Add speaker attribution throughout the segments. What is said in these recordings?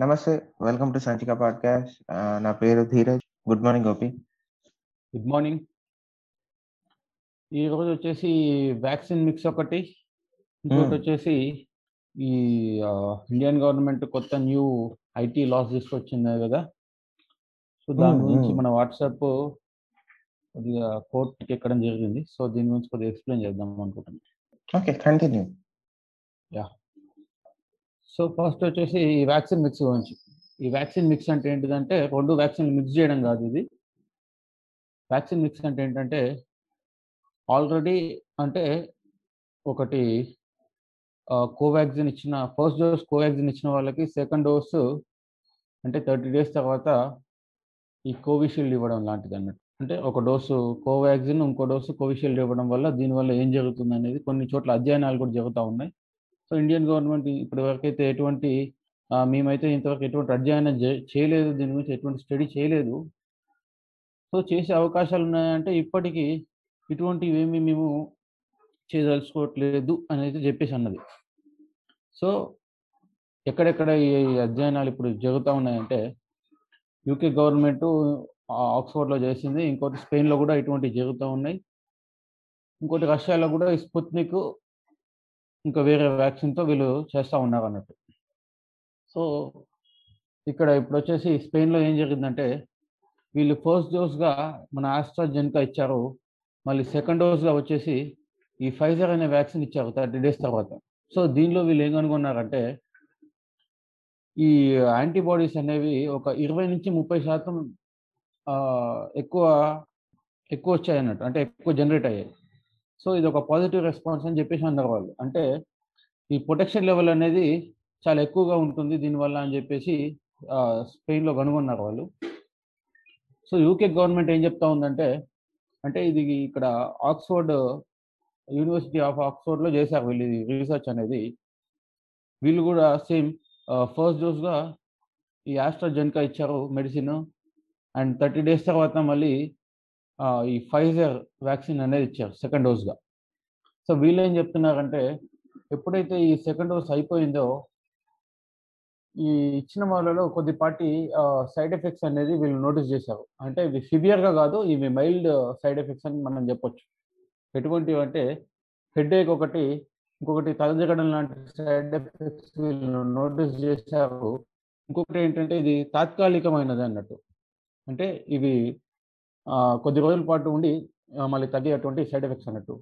Speaker 1: నమస్తే welcome to సంచిక podcast. నా పేరు Dheeraj. Good morning Gopi.
Speaker 2: Good morning. ఈరోజు వచ్చేసి వ్యాక్సిన్ మిక్స్ ఒకటి. ఇంకోటి. వచ్చేసి ఈ ఇండియన్ గవర్నమెంట్ కొత్త న్యూ ఐటీ లాస్ తీసుకొచ్చింది కదా. సో దాని గురించి. మన వాట్సాప్ కొద్దిగా కోర్టుకి ఎక్కడం జరిగింది. సో దీని గురించి కొద్దిగా ఎక్స్ప్లెయిన్ చేద్దాం అనుకుంటున్నాను
Speaker 1: ఓకే కంటిన్యూ.
Speaker 2: సో ఫస్ట్ వచ్చేసి ఈ వ్యాక్సిన్ మిక్స్ గురించి. ఈ వ్యాక్సిన్ మిక్స్ అంటే ఏంటిదంటే రెండు వ్యాక్సిన్ మిక్స్ చేయడం కాదు ఇది. వ్యాక్సిన్ మిక్స్ అంటే ఏంటంటే ఆల్రెడీ అంటే ఒకటి కోవాక్సిన్ ఇచ్చిన ఫస్ట్ డోస్ కోవాక్సిన్ ఇచ్చిన వాళ్ళకి సెకండ్ డోస్ అంటే థర్టీ డేస్ తర్వాత ఈ కోవిషీల్డ్ ఇవ్వడం లాంటిది అన్నట్టు. అంటే ఒక డోసు కోవాక్సిన్ ఇంకో డోసు కోవిషీల్డ్ ఇవ్వడం వల్ల దీనివల్ల ఏం జరుగుతుంది అనేది కొన్ని చోట్ల అధ్యయనాలు కూడా జరుగుతూ ఉన్నాయి. సో ఇండియన్ గవర్నమెంట్ ఇప్పటి వరకు అయితే ఎటువంటి మేమైతే ఇంతవరకు ఎటువంటి అధ్యయనం చే- చేయలేదు. దీని గురించి ఎటువంటి స్టడీ చేయలేదు. సో చేసే అవకాశాలు ఉన్నాయంటే ఇప్పటికీ ఇటువంటివి ఏమి మేము చేయదలుచుకోవట్లేదు అనేది చెప్పేసి అన్నది. సో ఎక్కడెక్కడ ఈ అధ్యయనాలు ఇప్పుడు జరుగుతూ ఉన్నాయంటే యూకే గవర్నమెంట్ ఆక్స్ఫర్డ్లో చేసింది. ఇంకోటి స్పెయిన్లో కూడా ఇటువంటివి జరుగుతూ ఉన్నాయి. ఇంకోటి రష్యాలో కూడా ఈ స్పుత్నిక్ ఇంకా వేరే వ్యాక్సిన్తో వీళ్ళు చేస్తూ ఉన్నారు అన్నట్టు సో ఇక్కడ ఇప్పుడు వచ్చేసి స్పెయిన్లో ఏం జరిగిందంటే వీళ్ళు ఫస్ట్ డోస్గా మన ఆస్ట్రాజెన్కా ఇచ్చారు. మళ్ళీ సెకండ్ డోస్గా వచ్చేసి ఈ ఫైజర్ అనే వ్యాక్సిన్ ఇచ్చారు థర్టీ డేస్ తర్వాత. సో దీనిలో వీళ్ళు ఏం కనుగొన్నారంటే ఈ యాంటీబాడీస్ అనేవి ఒక ఇరవై నుంచి ముప్పై శాతం ఎక్కువ ఎక్కువ వచ్చాయి అన్నట్టు అంటే ఎక్కువ జనరేట్ అయ్యాయి. సో ఇది ఒక పాజిటివ్ రెస్పాన్స్ అని చెప్పేసి అన్నారు వాళ్ళు. అంటే ఈ ప్రొటెక్షన్ లెవెల్ అనేది చాలా ఎక్కువగా ఉంటుంది దీనివల్ల అని చెప్పేసి స్పెయిన్లో కనుగొన్నారు వాళ్ళు. సో యూకే గవర్నమెంట్ ఏం చెప్తా ఉందంటే అంటే ఇది ఇక్కడ ఆక్స్ఫర్డ్ యూనివర్సిటీ ఆఫ్ ఆక్స్ఫర్డ్లో చేశారు వీళ్ళు ఇది రీసెర్చ్ అనేది. వీళ్ళు కూడా సేమ్ ఫస్ట్ డోస్గా ఈ ఆస్ట్రాజెన్కా ఇచ్చారు మెడిసిన్. అండ్ థర్టీ డేస్ తర్వాత మళ్ళీ ఈ ఫైజర్ వ్యాక్సిన్ అనేది ఇచ్చారు సెకండ్ డోస్గా సో వీళ్ళు ఏం చెప్తున్నారంటే ఎప్పుడైతే ఈ సెకండ్ డోస్ అయిపోయిందో ఈ ఇచ్చిన వాళ్ళలో కొద్దిపాటి సైడ్ ఎఫెక్ట్స్ అనేది వీళ్ళు నోటీస్ చేశారు. అంటే ఇవి సివియర్గా కాదు ఇవి మైల్డ్ సైడ్ ఎఫెక్ట్స్ అని మనం చెప్పొచ్చు. ఎటువంటివి అంటే హెడ్ఏక్ ఒకటి ఇంకొకటి తలజగడం లాంటి సైడ్ ఎఫెక్ట్స్ వీళ్ళు నోటీస్ చేశారు. ఇంకొకటి ఏంటంటే ఇది తాత్కాలికమైనది అన్నట్టు. అంటే ఇవి కొద్ది రోజుల పాటు ఉండి మళ్ళీ తగ్గేటువంటి సైడ్ ఎఫెక్ట్స్ అన్నట్టు.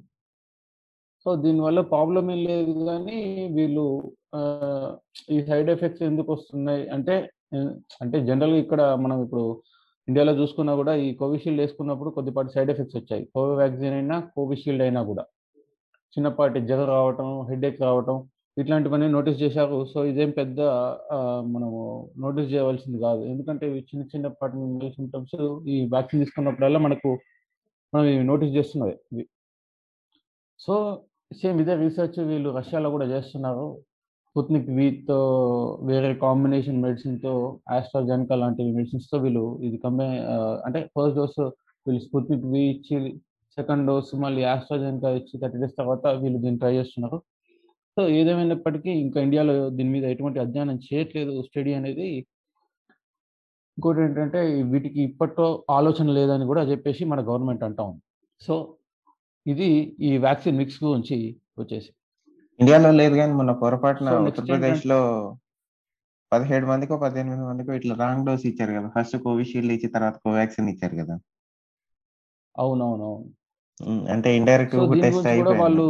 Speaker 2: సో దీనివల్ల ప్రాబ్లం ఏం లేదు కానీ వీళ్ళు ఈ సైడ్ ఎఫెక్ట్స్ ఎందుకు వస్తున్నాయి అంటే అంటే జనరల్గా ఇక్కడ మనం ఇప్పుడు ఇండియాలో చూసుకున్నా కూడా ఈ కోవిషీల్డ్ వేసుకున్నప్పుడు కొద్దిపాటి సైడ్ ఎఫెక్ట్స్ వచ్చాయి. కోవాక్సిన్ అయినా కోవిషీల్డ్ అయినా కూడా. చిన్నపాటి జ్వరం రావటం హెడేక్ రావటం ఇట్లాంటివన్నీ నోటీస్ చేశారు. సో ఇదేం పెద్ద మనము నోటీస్ చేయవలసింది కాదు. ఎందుకంటే ఇవి చిన్న చిన్నపాటి సిమ్టమ్స్ ఈ వ్యాక్సిన్ తీసుకున్నప్పుడల్లా మనకు మనం ఇవి నోటీస్ చేస్తున్నది ఇవి. సో సేమ్ ఇదే రీసెర్చ్ వీళ్ళు రష్యాలో కూడా చేస్తున్నారు. స్పుత్నిక్ వీతో వేరే కాంబినేషన్ మెడిసిన్తో ఆస్ట్రాజెనికా లాంటి మెడిసిన్స్తో వీళ్ళు ఇది కంబై అంటే ఫస్ట్ డోస్ వీళ్ళు స్పుత్నిక్ వి ఇచ్చి సెకండ్ డోస్ మళ్ళీ ఆస్ట్రాజెనికా ఇచ్చి థర్టీ డేస్ తర్వాత వీళ్ళు దీన్ని ట్రై చేస్తున్నారు. సో ఏదేమైనప్పటికీ ఇంకా ఇండియాలో దీని మీద ఎటువంటి అధ్యయనం చేయట్లేదు. స్టడీ అనేది ఇంకోటి ఏంటంటే వీటికి ఇప్పట్లో ఆలోచన లేదని కూడా చెప్పేసి మన గవర్నమెంట్ అంటా ఉంది. సో ఇది ఈ వ్యాక్సిన్ మిక్స్ గురించి వచ్చేసి.
Speaker 1: ఇండియాలో లేదు కానీ మొన్న పొరపాటున ఉత్తరప్రదేశ్లో పదిహేడు మందికో పద్దెనిమిది మందికో ఇట్లా రాంగ్ డోస్ ఇచ్చారు కదా. ఫస్ట్ కోవిషీల్డ్ ఇచ్చి తర్వాత కోవాక్సిన్ ఇచ్చారు కదా.
Speaker 2: అవునవునవును.
Speaker 1: అంటే ఇండైరెక్ట్ టెస్ట్
Speaker 2: వాళ్ళు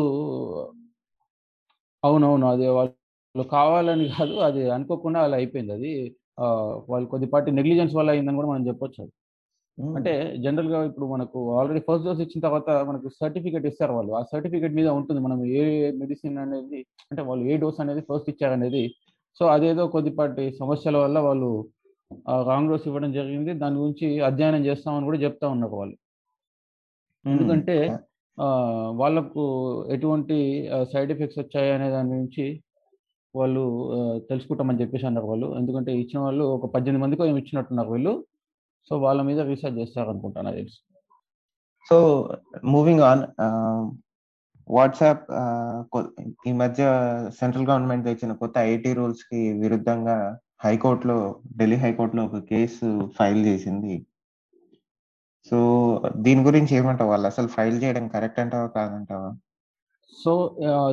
Speaker 2: అవునవును. అది వాళ్ళు కావాలని కాదు అది అనుకోకుండా అలా అయిపోయింది. అది వాళ్ళు కొద్దిపాటి నెగ్లిజెన్స్ వల్ల అయిందని కూడా మనం చెప్పొచ్చు అది.
Speaker 1: ఉమ్,
Speaker 2: అంటే జనరల్గా ఇప్పుడు మనకు ఆల్రెడీ ఫస్ట్ డోస్ ఇచ్చిన తర్వాత మనకు సర్టిఫికేట్ ఇస్తారు వాళ్ళు. ఆ సర్టిఫికేట్ మీద ఉంటుంది. మనం ఏ మెడిసిన్ అనేది అంటే వాళ్ళు ఏ డోస్ అనేది ఫస్ట్ ఇచ్చారనేది. సో అదేదో కొద్దిపాటి సమస్యల వల్ల వాళ్ళు రాంగ్ డోస్ ఇవ్వడం జరిగింది. దాని గురించి అధ్యయనం చేస్తామని కూడా చెప్తా ఉన్నారు వాళ్ళు. ఎందుకంటే ఆ, వాళ్ళకు ఎటువంటి సైడ్ ఎఫెక్ట్స్ వచ్చాయి అనే దాని గురించి వాళ్ళు తెలుసుకుంటామని చెప్పేసి అన్నారు వాళ్ళు. ఎందుకంటే ఇచ్చిన వాళ్ళు ఒక పద్దెనిమిది మందికి ఏమి ఇచ్చినట్టున్నారు వీళ్ళు. సో వాళ్ళ మీద రీసెర్చ్ చేస్తారు అనుకుంటాను నాకు తెలుసు
Speaker 1: సో మూవింగ్ ఆన్ వాట్సాప్ ఈ మధ్య సెంట్రల్ గవర్నమెంట్ తెచ్చిన కొత్త ఐటీ రూల్స్కి విరుద్ధంగా హైకోర్టులో ఢిల్లీ హైకోర్టులో ఒక కేసు ఫైల్ చేసింది. సో దీని గురించి ఏమంటావు? వాళ్ళు అసలు ఫైల్ చేయడం కరెక్ట్ అంటావా కాదంటావా?
Speaker 2: సో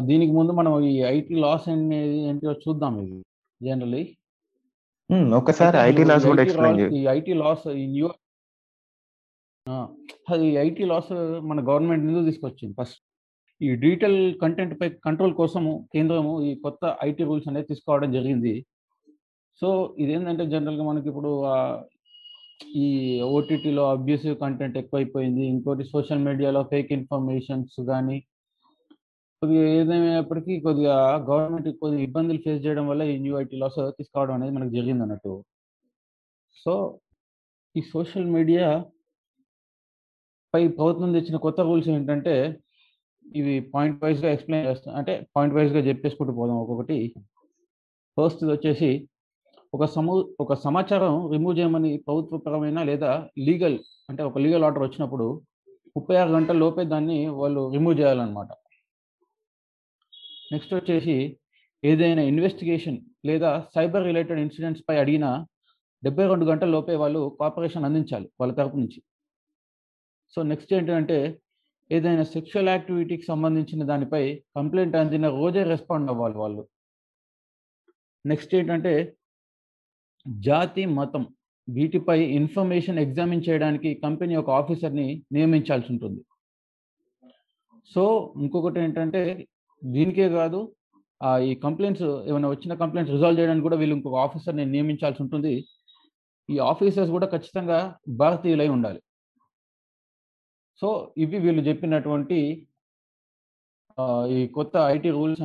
Speaker 2: దీనికి ముందు మనం ఈ ఐటీ లాస్ అనేది ఏంటో చూద్దాం ఇది జనరలీ
Speaker 1: ఉమ్, ఒక్కసారి ఐటీ లాస్ కూడా ఎక్స్ప్లెయిన్
Speaker 2: ఈ ఐటీ లాస్ ఈ న్యూ అది ఐటీ లాస్ మన గవర్నమెంట్ ఎందుకు తీసుకొచ్చింది? ఫస్ట్ ఈ డిజిటల్ కంటెంట్ పై కంట్రోల్ కోసము కేంద్రము ఈ కొత్త ఐటీ రూల్స్ అనేది తీసుకోవడం జరిగింది. సో ఇదేంటంటే జనరల్గా మనకి ఇప్పుడు ఈ ఓటీటీలో అబ్యూసివ్ కంటెంట్ ఎక్కువైపోయింది. ఇంకోటి సోషల్ మీడియాలో ఫేక్ ఇన్ఫర్మేషన్స్ కానీ కొద్దిగా ఏదేమైనప్పటికీ కొద్దిగా గవర్నమెంట్ కొద్దిగా ఇబ్బందులు ఫేస్ చేయడం వల్ల ఈ న్యూ ఐటీ లాస్ తీసుకోవడం అనేది మనకు జరిగింది అన్నట్టు. సో ఈ సోషల్ మీడియా పై ప్రభుత్వం తెచ్చిన కొత్త రూల్స్ ఏంటంటే ఇవి పాయింట్ వైజ్గా ఎక్స్ప్లెయిన్ చేస్తాం అంటే పాయింట్ వైజ్గా చెప్పేసుకుంటూ పోదాం ఒక్కొక్కటి. ఫస్ట్ వచ్చేసి ఒక సమూ ఒక సమాచారం రిమూవ్ చేయమని ప్రభుత్వపరమైన లేదా లీగల్ అంటే ఒక లీగల్ ఆర్డర్ వచ్చినప్పుడు ముప్పై ఆరు గంటల లోపే దాన్ని వాళ్ళు రిమూవ్ చేయాలన్నమాట. నెక్స్ట్ వచ్చేసి ఏదైనా ఇన్వెస్టిగేషన్ లేదా సైబర్ రిలేటెడ్ ఇన్సిడెంట్స్ పై అడిగిన డెబ్బై రెండు గంటల లోపే వాళ్ళు కోఆపరేషన్ అందించాలి వాళ్ళ తరపు నుంచి. సో నెక్స్ట్ ఏంటంటే ఏదైనా సెక్షువల్ యాక్టివిటీకి సంబంధించిన దానిపై కంప్లైంట్ అందిన రోజే రెస్పాండ్ అవ్వాలి వాళ్ళు. నెక్స్ట్ ఏంటంటే జాతి మతం వీటిపై ఇన్ఫర్మేషన్ ఎగ్జామిన్ చేయడానికి కంపెనీ ఒక ఆఫీసర్ని నియమించాల్సి ఉంటుంది. సో ఇంకొకటి ఏంటంటే దీనికే కాదు ఈ కంప్లైంట్స్ ఏమైనా వచ్చిన కంప్లైంట్స్ రిజాల్వ్ చేయడానికి కూడా వీళ్ళు ఇంకొక ఆఫీసర్ని నియమించాల్సి ఉంటుంది. ఈ ఆఫీసర్స్ కూడా ఖచ్చితంగా భారతీయులై ఉండాలి. సో ఇవి వీళ్ళు చెప్పినటువంటి ఈ కొత్త ఐటీ రూల్స్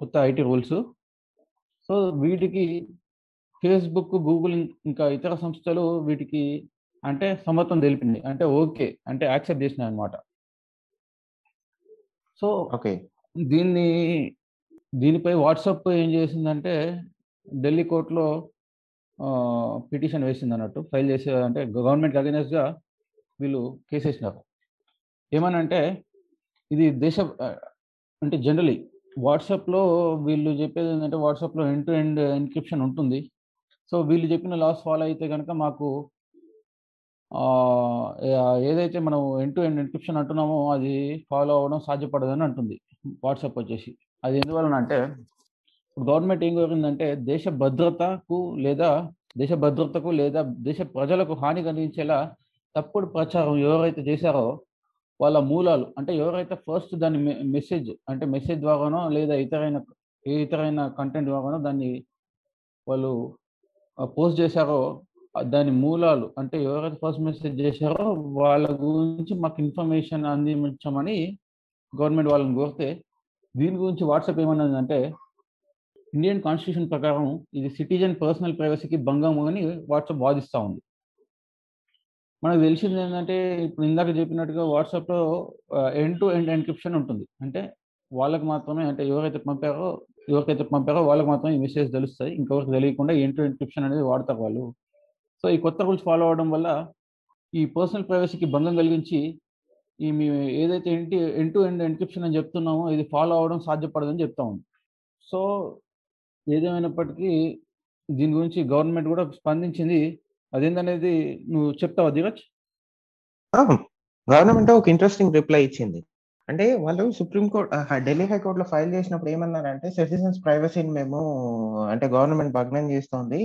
Speaker 2: కొత్త ఐటీ రూల్స్. సో వీటికి ఫేస్బుక్ గూగుల్ ఇంకా ఇతర సంస్థలు వీటికి అంటే సమర్థం తెలిపింది. అంటే ఓకే అంటే యాక్సెప్ట్ చేసినాయి అనమాట సో
Speaker 1: ఓకే.
Speaker 2: దీన్ని దీనిపై వాట్సాప్ ఏం చేసిందంటే ఢిల్లీ కోర్టులో పిటిషన్ వేసింది అన్నట్టు ఫైల్ చేసే అంటే గవర్నమెంట్ అగైనెస్ట్గా వీళ్ళు కేసు వేసినారు. ఏమనంటే ఇది దేశ అంటే జనరలీ వాట్సాప్లో వీళ్ళు చెప్పేది ఏంటంటే వాట్సాప్లో ఎండ్ టు ఎండ్ ఎన్క్రిప్షన్ ఉంటుంది. సో వీళ్ళు చెప్పిన లాస్ ఫాలో అయితే కనుక మాకు ఏదైతే మనం ఎండ్ టు ఎండ్ ఎన్క్రిప్షన్ అంటున్నామో అది ఫాలో అవ్వడం సాధ్యపడదని అంటుంది. వాట్సాప్ వచ్చేసి. అది ఎందువలన అంటే గవర్నమెంట్ ఏం కోరిందంటే దేశ భద్రతకు లేదా దేశ భద్రతకు లేదా దేశ ప్రజలకు హాని కలిగించేలా తప్పుడు ప్రచారం ఎవరైతే చేశారో వాళ్ళ మూలాలు అంటే ఎవరైతే ఫస్ట్ దాని మెసేజ్ అంటే మెసేజ్ ద్వారానో లేదా ఇతరైన ఇతరైన కంటెంట్ ద్వారానో దాన్ని వాళ్ళు పోస్ట్ చేశారో దాని మూలాలు అంటే ఎవరైతే ఫస్ట్ మెసేజ్ చేశారో వాళ్ళ గురించి మాకు ఇన్ఫర్మేషన్ అందించమని గవర్నమెంట్ వాళ్ళని కోరితే దీని గురించి వాట్సాప్ ఏమన్నదంటే ఇండియన్ కాన్స్టిట్యూషన్ ప్రకారం ఇది సిటిజన్ పర్సనల్ ప్రైవసీకి భంగం అని వాట్సాప్ వాదిస్తూ ఉంది. మనకు తెలిసింది ఏంటంటే ఇప్పుడు ఇందాక చెప్పినట్టుగా వాట్సాప్లో ఎండ్ టు ఎండ్ ఎన్క్రిప్షన్ ఉంటుంది. అంటే వాళ్ళకి మాత్రమే అంటే ఎవరైతే పంపారో ఎవరికైతే పంపారో వాళ్ళకి మాత్రం ఈ మెసేజ్ తెలుస్తాయి. ఇంకెవరికి తెలియకుండా ఎంట్రీ ఎన్క్రిప్షన్ అనేది వాడతారు వాళ్ళు. సో ఈ కొత్త రూల్స్ ఫాలో అవడం వల్ల ఈ పర్సనల్ ప్రైవసీకి భంగం కలిగించి ఈ మీ ఏదైతే ఎంటి ఎండ్ టు ఎండ్ ఎన్క్రిప్షన్ అని చెప్తున్నామో ఇది ఫాలో అవడం సాధ్యపడదని చెప్తా ఉంది సో ఏదేమైనప్పటికీ దీని గురించి గవర్నమెంట్ కూడా స్పందించింది. అదేంటనేది నువ్వు చెప్తావా ధీరజ్?
Speaker 1: గవర్నమెంట్ ఒక ఇంట్రెస్టింగ్ రిప్లై ఇచ్చింది. అంటే వాళ్ళు సుప్రీం కోర్ట్ ఢిల్లీ హైకోర్టులో ఫైల్ చేసినప్పుడు ఏమన్నారంటే సిటిజన్స్ ప్రైవసీని మేము అంటే గవర్నమెంట్ భగ్నం చేస్తోంది.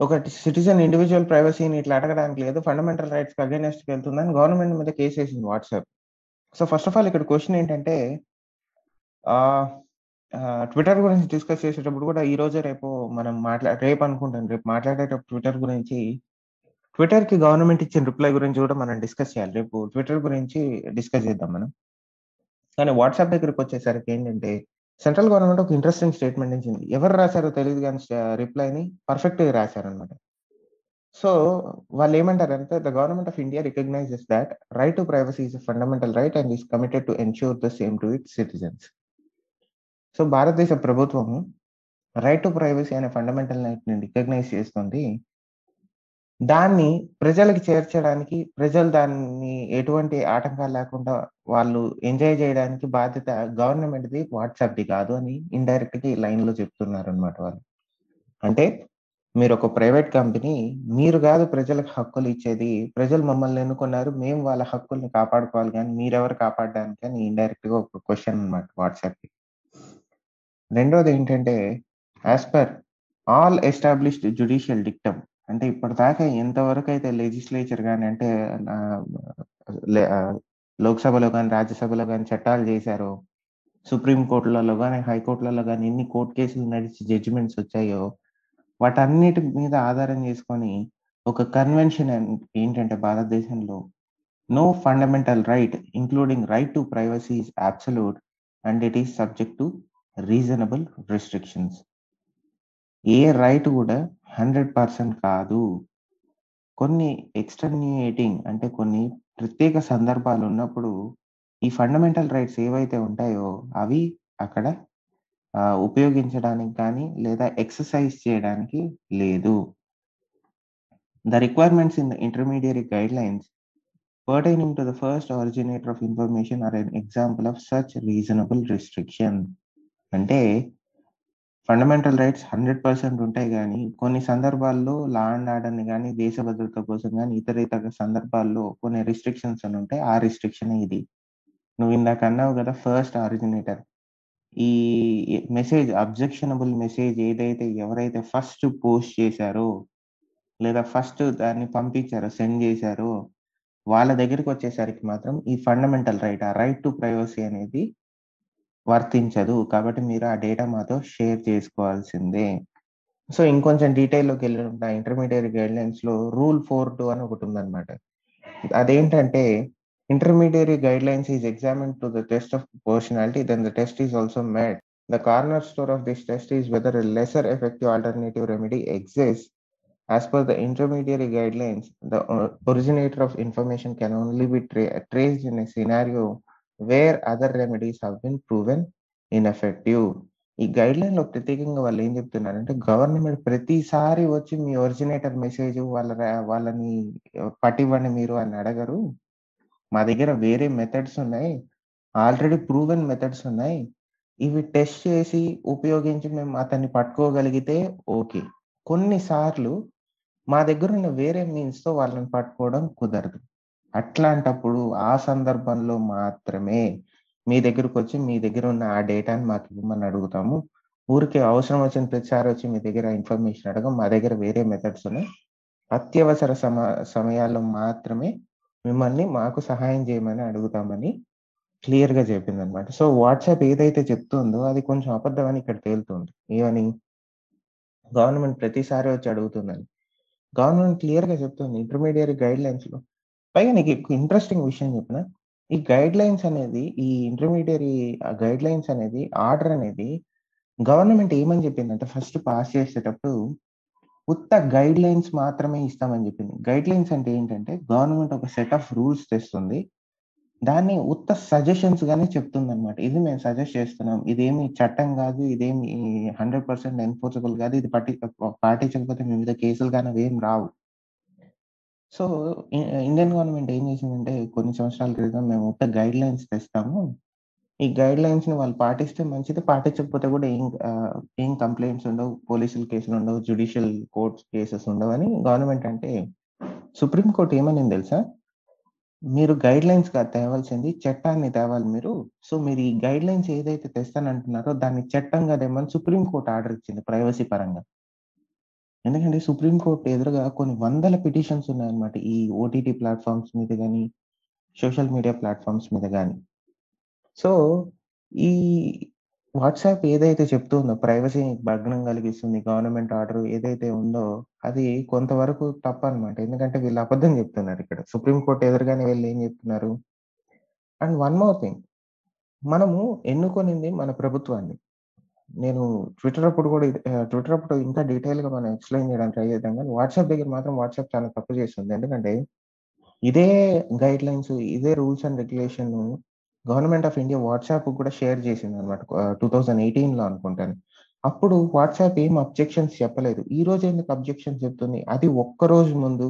Speaker 1: ఒక సిటిజన్ ఇండివిజువల్ ప్రైవసీని ఇట్లా అడగడానికి లేదు. ఫండమెంటల్ రైట్స్ అగేనెస్ట్కి వెళ్తుందని గవర్నమెంట్ మీద కేసు వేసింది WhatsApp. So first of all ఇక్కడ క్వశ్చన్ ఏంటంటే ట్విట్టర్ గురించి డిస్కస్ చేసేటప్పుడు కూడా ఈ రోజే రేపు మనం మాట్లా రేపు అనుకుంటాను. రేపు మాట్లాడేటప్పుడు ట్విట్టర్ గురించి ట్విట్టర్కి గవర్నమెంట్ ఇచ్చిన రిప్లై గురించి కూడా మనం డిస్కస్ చేయాలి. రేపు ట్విట్టర్ గురించి డిస్కస్ చేద్దాం మనం. కానీ వాట్సాప్ దగ్గరికి వచ్చేసరికి ఏంటంటే సెంట్రల్ గవర్నమెంట్ ఒక ఇంట్రెస్టింగ్ స్టేట్మెంట్ ఇచ్చింది ఎవరు రాశారో తెలియదు కానీ రిప్లైని పర్ఫెక్ట్గా రాశారనమాట సో వాళ్ళు ఏమంటారంటే the government of India recognises that right to privacy is fundamental right and is committed to ensure the same to it citizens so భారతదేశ ప్రభుత్వం రైట్ టు ప్రైవసీ అనే ఫండమెంటల్ రైట్ని రికగ్నైజ్ చేస్తుంది. దాన్ని ప్రజలకు చేర్చడానికి ప్రజలు దాన్ని ఎటువంటి ఆటంకాలు లేకుండా వాళ్ళు ఎంజాయ్ చేయడానికి బాధ్యత గవర్నమెంట్ది వాట్సాప్ది కాదు అని ఇండైరెక్ట్గా ఈ లైన్లో చెప్తున్నారు అనమాట వాళ్ళు. అంటే మీరు ఒక ప్రైవేట్ కంపెనీ మీరు కాదు ప్రజలకు హక్కులు ఇచ్చేది ప్రజలు మమ్మల్ని ఎన్నుకున్నారు మేము వాళ్ళ హక్కుల్ని కాపాడుకోవాలి కానీ మీరెవరు కాపాడడానికి అని ఇండైరెక్ట్గా ఒక క్వశ్చన్ అనమాట వాట్సాప్కి రెండోది ఏంటంటే as per all established judicial dictum అంటే ఇప్పటిదాకా ఎంతవరకు అయితే లెజిస్లేచర్ కానీ అంటే ఆ, లే- ఆ, లోక్సభలో కానీ రాజ్యసభలో కానీ చట్టాలు చేశారో సుప్రీం కోర్టులలో కానీ హైకోర్టులలో కానీ ఎన్ని కోర్టు కేసులు నడిచి జడ్జిమెంట్స్ వచ్చాయో వాటన్నిటి మీద ఆధారం చేసుకొని ఒక కన్వెన్షన్ ఏంటంటే భారతదేశంలో no fundamental right including right to privacy is absolute and it is subject to reasonable restrictions A right కూడా హండ్రెడ్ పర్సెంట్ కాదు. కొన్ని ఎక్స్టర్నియేటింగ్ అంటే కొన్ని ప్రత్యేక సందర్భాలు ఉన్నప్పుడు ఈ ఫండమెంటల్ రైట్స్ ఏవైతే ఉంటాయో అవి అక్కడ ఆ, ఉపయోగించడానికి కానీ లేదా ఎక్సర్సైజ్ చేయడానికి లేదు. The requirements in the intermediate guidelines pertaining to the first originator of information are an example of such reasonable restriction అంటే ఫండమెంటల్ రైట్స్ హండ్రెడ్ పర్సెంట్ ఉంటాయి కానీ కొన్ని సందర్భాల్లో లా అండ్ ఆర్డర్ని కానీ దేశ భద్రత కోసం కానీ ఇతర ఇతర సందర్భాల్లో కొన్ని రిస్ట్రిక్షన్స్ అని ఉంటాయి. ఆ రిస్ట్రిక్షన్ ఇది. నువ్వు ఇందాక అన్నావు కదా ఫస్ట్ ఆరిజినేటర్ ఈ మెసేజ్ అబ్జెక్షనబుల్ మెసేజ్ ఏదైతే ఎవరైతే ఫస్ట్ పోస్ట్ చేశారో లేదా ఫస్ట్ దాన్ని పంపించారో సెండ్ చేశారో వాళ్ళ దగ్గరికి వచ్చేసరికి మాత్రం ఈ ఫండమెంటల్ రైట్ ఆ రైట్ టు ప్రైవసీ అనేది వర్తించదు. కాబట్టి మీరు ఆ డేటా మాతో షేర్ చేసుకోవాల్సిందే. సో ఇంకొంచెం డీటెయిల్లోకి వెళ్ళిన ఇంటర్మీడియట్ గైడ్ లైన్స్లో రూల్ ఫోర్ టూ అని ఒకటి ఉందన్నమాట. అదేంటంటే intermediate guidelines is examine to the test of personality then the test is also made. The cornerstone of this test is whether lesser effective alternative remedy exist. As per the intermediary guidelines, the originator originator of information can only be tra- traced in a scenario where other remedies have been proven ineffective ఈ గైడ్ లైన్లో ప్రత్యేకంగా వాళ్ళు ఏం చెప్తున్నారంటే government ప్రతిసారి వచ్చి మీ originator message వాళ్ళ వాళ్ళని పట్టివ్వండి మీరు అని అడగరు. మా దగ్గర వేరే మెథడ్స్ ఉన్నాయి. ఆల్రెడీ ప్రూవెన్ మెథడ్స్ ఉన్నాయి. ఇవి టెస్ట్ చేసి ఉపయోగించి మేము అతన్ని పట్టుకోగలిగితే ఓకే. కొన్నిసార్లు మా దగ్గర ఉన్న వేరే మీన్స్తో వాళ్ళని పట్టుకోవడం కుదరదు. అట్లాంటప్పుడు ఆ సందర్భంలో మాత్రమే మీ దగ్గరకు వచ్చి మీ దగ్గర ఉన్న ఆ డేటాని మాకు ఇవ్వమని అడుగుతాము. ఊరికే అవసరం వచ్చిన ప్రతిసారి వచ్చి మీ దగ్గర ఇన్ఫర్మేషన్ అడగం. మా దగ్గర వేరే మెథడ్స్ ఉన్నాయి. అత్యవసర సమ సమయాల్లో మాత్రమే మిమ్మల్ని మాకు సహాయం చేయమని అడుగుతామని క్లియర్గా చెప్పింది అనమాట సో వాట్సాప్ ఏదైతే చెప్తుందో అది కొంచెం అబద్ధం అని ఇక్కడ తేలుతుంది. ఏమని? గవర్నమెంట్ ప్రతిసారి వచ్చి అడుగుతుందని. గవర్నమెంట్ క్లియర్గా చెప్తుంది. ఇంటర్మీడియట్ గైడ్ లైన్స్లో పైగా నీకు ఇంట్రెస్టింగ్ విషయం చెప్పిన ఈ గైడ్ లైన్స్ అనేది ఈ ఇంటర్మీడియరీ గైడ్ లైన్స్ అనేది ఆర్డర్ అనేది గవర్నమెంట్ ఏమని చెప్పిందంటే ఫస్ట్ పాస్ చేసేటప్పుడు ఉత్త గైడ్ లైన్స్ మాత్రమే ఇస్తామని చెప్పింది. గైడ్ లైన్స్ అంటే ఏంటంటే గవర్నమెంట్ ఒక సెట్ ఆఫ్ రూల్స్ తెస్తుంది. దాన్ని ఉత్త సజెషన్స్ గానే చెప్తుంది అనమాట ఇది మేము సజెస్ట్ చేస్తున్నాం. ఇదేమి చట్టం కాదు ఇదేమి హండ్రెడ్ పర్సెంట్ ఎన్ఫోర్సబుల్ కాదు ఇది పట్టి పాటించకపోతే మీ మీద కేసులు కానీ ఏం రావు. సో ఇండియన్ గవర్నమెంట్ ఏం చేసిందంటే కొన్ని సంవత్సరాల క్రితం మేము ఒక గైడ్ లైన్స్ తెస్తాము. ఈ గైడ్ లైన్స్ని వాళ్ళు పాటిస్తే మంచిది. పాటించకపోతే కూడా ఏం ఏం కంప్లైంట్స్ ఉండవు. పోలీసుల కేసులు ఉండవు. జుడిషియల్ కోర్ట్స్ కేసెస్ ఉండవు అని గవర్నమెంట్ అంటే సుప్రీం కోర్ట్ తెలుసా? మీరు గైడ్ లైన్స్గా తేవాల్సింది చట్టాన్ని తేవాలి మీరు. సో మీరు ఈ గైడ్ లైన్స్ ఏదైతే తెస్తానంటున్నారో దాన్ని చట్టంగా తెమ్మని సుప్రీం కోర్ట్ ఆర్డర్ ఇచ్చింది ప్రైవసీ పరంగా. ఎందుకంటే సుప్రీం కోర్ట్ ఎదురుగా కొన్ని వందల పిటిషన్స్ ఉన్నాయన్నమాట. ఈ ఓటీటీ ప్లాట్ఫామ్స్ మీద కానీ సోషల్ మీడియా ప్లాట్ఫామ్స్ మీద కానీ సో ఈ వాట్సాప్ ఏదైతే చెప్తుందో ప్రైవసీ భగ్నం కలిగిస్తుంది గవర్నమెంట్ ఆర్డర్ ఏదైతే ఉందో అది కొంతవరకు తప్ప అనమాట ఎందుకంటే వీళ్ళు అబద్ధం చెప్తున్నారు ఇక్కడ. సుప్రీం కోర్ట్ ఎదురుగానే వీళ్ళు ఏం చెప్తున్నారు? And one more thing. మనము ఎన్నుకొనింది మన ప్రభుత్వాన్ని. నేను ట్విట్టర్ అప్పుడు కూడా ట్విట్టర్ అప్పుడు ఇంకా డీటెయిల్గా మనం ఎక్స్ప్లెయిన్ చేయడానికి ట్రై చేద్దాం కానీ వాట్సాప్ దగ్గర మాత్రం వాట్సాప్ చాలా తప్పు చేస్తుంది ఎందుకంటే ఇదే గైడ్ లైన్స్ ఇదే rules and regulation government of India WhatsApp కూడా షేర్ చేసింది అనమాట టూ థౌజండ్ ఎయిటీన్లో అనుకుంటాను. అప్పుడు వాట్సాప్ ఏం అబ్జెక్షన్స్ చెప్పలేదు. ఈ రోజు ఎందుకు అబ్జెక్షన్స్ చెప్తుంది? అది ఒక్క రోజు ముందు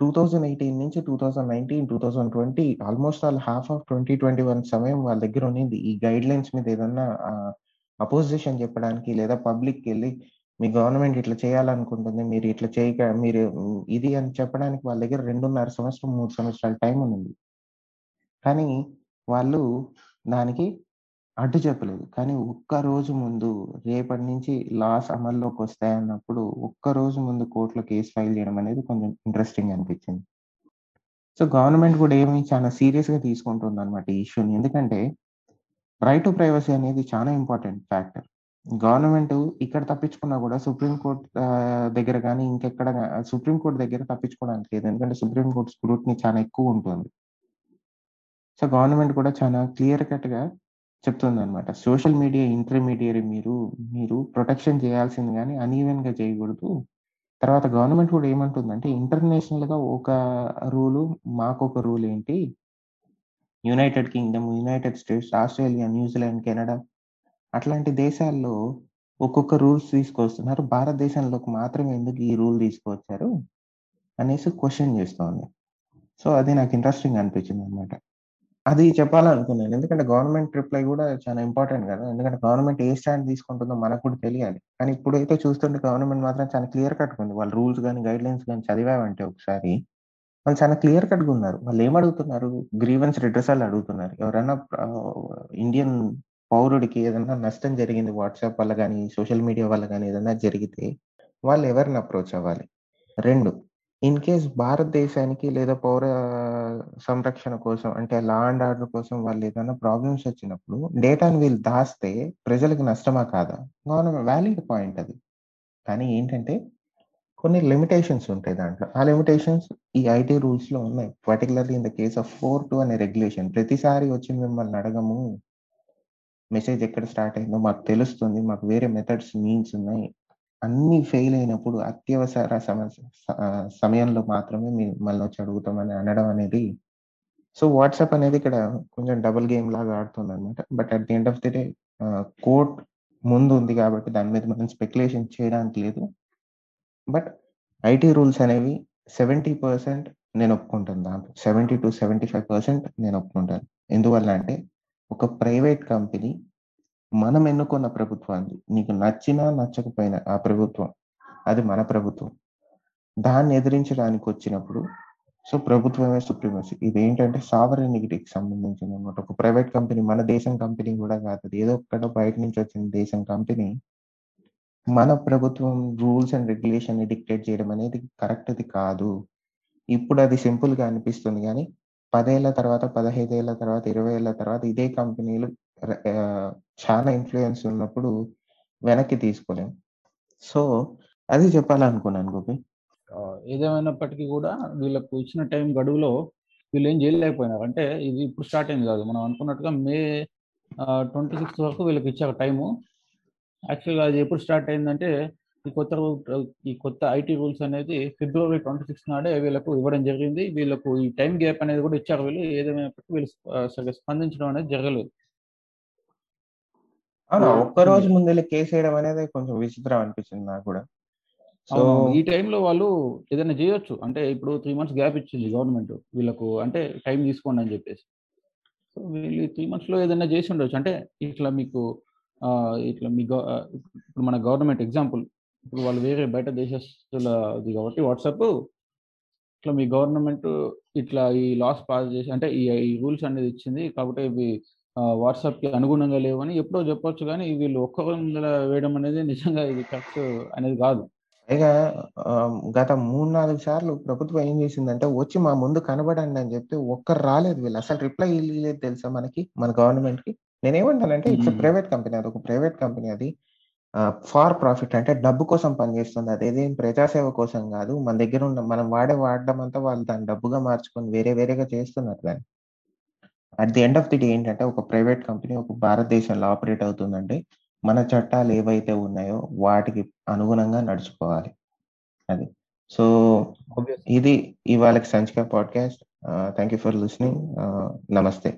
Speaker 1: టూ థౌజండ్ ఎయిటీన్ నుంచి two thousand nineteen two thousand twenty almost all half of twenty twenty one సమయం వాళ్ళ దగ్గర ఉన్నింది ఈ గైడ్ లైన్స్ మీద ఏదన్నా అపోజిషన్ చెప్పడానికి లేదా పబ్లిక్‌కి వెళ్ళి మీ గవర్నమెంట్ ఇట్లా చేయాలనుకుంటుంది. మీరు ఇట్లా చేయక మీరు ఇది అని చెప్పడానికి వాళ్ళ దగ్గర 2.5 సంవత్సరం, మూడు సంవత్సరాల టైం ఉంది. కానీ వాళ్ళు దానికి అడ్డు చెప్పలేదు. కానీ ఒక్క రోజు ముందు రేపటి నుంచి లాస్ అమల్లోకొస్తాయన్నప్పుడు ఒక్క రోజు ముందు కోర్టులో కేసు ఫైల్ చేయడం అనేది కొంచెం ఇంట్రెస్టింగ్ అనిపించింది. సో, గవర్నమెంట్ కూడా ఏమి చాలా సీరియస్‌గా తీసుకుంటుందన్నమాట ఈ ఇష్యూని. ఎందుకంటే రైట్ టు ప్రైవసీ అనేది చాలా ఇంపార్టెంట్ ఫ్యాక్టర్. గవర్నమెంట్ ఇక్కడ తప్పించుకున్నా కూడా సుప్రీం కోర్ట్ దగ్గర కానీ ఇంకెక్కడ సుప్రీంకోర్టు సుప్రీం కోర్ట్ దగ్గర తప్పించుకోవడానికి లేదు. ఎందుకంటే సుప్రీం కోర్ట్ చాలా ఎక్కువ ఉంటుంది. సో, గవర్నమెంట్ కూడా చాలా క్లియర్ కట్‌గా చెప్తుందన్నమాట. సోషల్ మీడియా ఇంటర్మీడియరీ మీరు, మీరు ప్రొటెక్షన్ చేయాల్సింది గానీ అన్‌ఈవెన్‌గా చేయకూడదు. తర్వాత గవర్నమెంట్ కూడా ఏమంటుందంటే ఇంటర్నేషనల్‌గా ఒక రూలు, మాకొక రూల్ ఏంటి? United Kingdom, United States, Australia, New Zealand, Zealand Canada దేశాల్లో ఒక్కొక్క రూల్స్ తీసుకొస్తున్నారు. భారతదేశంలోకి మాత్రమే ఎందుకు ఈ రూల్ తీసుకొచ్చారు? అనేసి క్వశ్చన్ చేస్తోంది. సో, అది నాకు ఇంట్రెస్టింగ్ అనిపించిందన్నమాట. అది చెప్పాలనుకున్నాను. ఎందుకంటే గవర్నమెంట్ రిప్లై కూడా చాలా ఇంపార్టెంట్ కదా! ఎందుకంటే గవర్నమెంట్ ఏ స్టాండ్ తీసుకుంటుందో మనకు కూడా తెలియాలి. కానీ ఇప్పుడైతే చూస్తుంటే గవర్నమెంట్ మాత్రం చాలా క్లియర్ కట్‌గా ఉంది. వాళ్ళ రూల్స్ గాని, గైడ్‌లైన్స్ గాని చదివామంటే ఒకసారి వాళ్ళు చాలా క్లియర్ కట్‌గా ఉన్నారు. వాళ్ళు ఏమడుగుతున్నారు? గ్రీవెన్స్ రిడ్రెసల్ అడుగుతున్నారు. ఎవరైనా ఆహ్, ఇండియన్ పౌరుడికి ఏదన్నా నష్టం జరిగింది వాట్సాప్ వల్ల గాని, సోషల్ మీడియా వల్ల గాని ఏదన్నా జరిగితే వాళ్ళు ఎవరిని అప్రోచ్ అవ్వాలి? 2 ఇన్ కేస్ భారతదేశానికి లేదా పౌర సంరక్షణ కోసం అంటే లా అండ్ ఆర్డర్ కోసం వాళ్ళు ఏదైనా ప్రాబ్లమ్స్ వచ్చినప్పుడు డేటాను వీళ్ళు దాస్తే ప్రజలకు నష్టమా కాదా? గవర్నమెంట్ వాలిడ్ పాయింట్ అది. కానీ ఏంటంటే కొన్ని లిమిటేషన్స్ ఉంటాయి దాంట్లో. ఆ లిమిటేషన్స్ ఈ ఐటీ రూల్స్‌లో ఉన్నాయి. Particularly in the case of 4.2 అనే రెగ్యులేషన్. ప్రతిసారి వచ్చి మిమ్మల్ని అడగము. మెసేజ్ ఎక్కడ స్టార్ట్ అయిందో మాకు తెలుస్తుంది. మాకు వేరే మెథడ్స్, మీన్స్ ఉన్నాయి. అన్ని ఫెయిల్ అయినప్పుడు అత్యవసర సమస్య సమయంలో మాత్రమే మిమ్మల్ని వచ్చి అడుగుతామని అనడం అనేది సో, వాట్సాప్ అనేది ఇక్కడ కొంచెం డబుల్ గేమ్ లాగా ఆడుతుందన్నమాట. But at the end of the day court ముందు ఉంది కాబట్టి దాని మీద మనం స్పెక్యులేషన్ చేయడానికి లేదు. బట్ ఐటీ రూల్స్ అనేవి 70% నేను ఒప్పుకుంటాను దాంట్లో. 70-75% నేను ఒప్పుకుంటాను. ఎందువల్ల అంటే ఒక ప్రైవేట్ కంపెనీ మనం ఎన్నుకున్న ప్రభుత్వాన్ని నీకు నచ్చినా, నచ్చకపోయినా ఆ ప్రభుత్వం అది మన ప్రభుత్వం. దాన్ని ఎదిరించడానికి వచ్చినప్పుడు సో, ప్రభుత్వమే సుప్రీమసీ. ఇదేంటంటే సావరెనిటీకి సంబంధించిందన్నమాట. ఒక ప్రైవేట్ కంపెనీ మన దేశం కంపెనీ కూడా కాదు. ఏదో ఒక్కడ బయట నుంచి వచ్చిన దేశం కంపెనీ మన ప్రభుత్వం రూల్స్ అండ్ రెగ్యులేషన్ డిక్టేట్ చేయడం అనేది కరెక్ట్ అది కాదు. ఇప్పుడు అది సింపుల్గా అనిపిస్తుంది కానీ పదేళ్ళ తర్వాత, పదహైదేళ్ళ తర్వాత, 20 ఏళ్ళ తర్వాత ఇదే కంపెనీలు చాలా ఇన్ఫ్లుయెన్స్ ఉన్నప్పుడు వెనక్కి తీసుకోలేం. సో, అది చెప్పాలనుకున్నాను గోపి.
Speaker 2: ఏదేమైనప్పటికీ కూడా వీళ్ళకు ఇచ్చిన టైం గడువులో వీళ్ళేం చేయలేకపోయినారు. అంటే ఇది ఇప్పుడు స్టార్ట్ అయింది కాదు. మనం అనుకున్నట్టుగా మే ట్వంటీ సిక్స్త్ వరకు వీళ్ళకి ఇచ్చాక టైము. యాక్చువల్‌గా అది ఎప్పుడు స్టార్ట్ అయిందంటే ఈ కొత్త ఈ కొత్త ఐటీ రూల్స్ అనేది ఫిబ్రవరి 26 నాడే వీళ్ళకు ఇవ్వడం జరిగింది. వీళ్ళకు ఈ టైం గ్యాప్ అనేది కూడా ఇచ్చారు వీళ్ళు. ఏదేమైనప్పటికీ వీళ్ళు సరిగ్గా స్పందించడం అనేది జరగలేదు.
Speaker 1: అవును. ఒక్క రోజు ముందెళ్ళి కేసేయడం అనేది కొంచెం విచిత్రం అనిపించింది నాకు కూడా. సో.
Speaker 2: ఈ టైంలో వాళ్ళు ఏదైనా చేయొచ్చు. అంటే ఇప్పుడు 3 మంత్స్ గ్యాప్ ఇచ్చింది గవర్నమెంట్. వీళ్ళకు అంటే టైం తీసుకోండి అని చెప్పేసి. సో, వీళ్ళు 3 మంత్స్‌లో ఏదైనా చేసి ఉండొచ్చు. అంటే ఇట్లా మీకు ఇట్లా మీ ఇప్పుడు మన గవర్నమెంట్ ఎగ్జాంపుల్ ఇప్పుడు వాళ్ళు వేరే బయట దేశస్తులది కాబట్టి వాట్సాప్ ఇట్లా మీ గవర్నమెంట్ ఇట్లా ఈ లాస్ పాస్ చేసి అంటే ఈ రూల్స్ అనేది ఇచ్చింది. కాబట్టి వాట్సాప్‌కి అనుగుణంగా లేవని ఎప్పుడో చెప్పొచ్చు గానీ వీళ్ళు ఒక్క వేయడం అనేది నిజంగా ఇది కరెక్ట్ అనేది కాదు.
Speaker 1: పైగా గత 3, 4 సార్లు ప్రభుత్వం ఏం చేసిందంటే వచ్చి మా ముందు కనబడండి అని చెప్తే ఒక్కరు రాలేదు వీళ్ళు. అసలు రిప్లై ఇయ్యలేదు తెలుసా మనకి మన గవర్నమెంట్‌కి. నేనేమంటానంటే ఇట్స్. Private company. అదొక ప్రైవేట్ కంపెనీ అది. ఫార్ ప్రాఫిట్ అంటే డబ్బు కోసం పనిచేస్తుంది. అదేదేం ప్రజాసేవ కోసం కాదు. మన దగ్గర ఉన్న మనం వాడే వాడడం అంతా వాళ్ళు దాన్ని డబ్బుగా మార్చుకొని వేరే వేరేగా చేస్తున్నారు దాన్ని. At the end of the day ఏంటంటే ఒక ప్రైవేట్ కంపెనీ ఒక భారతదేశంలో ఆపరేట్ అవుతుందంటే మన చట్టాలు ఏవైతే ఉన్నాయో వాటికి అనుగుణంగా నడుచుకోవాలి. అది. సో. ఇది ఇవాళకి సంచిక podcast. Thank you for listening. నమస్తే.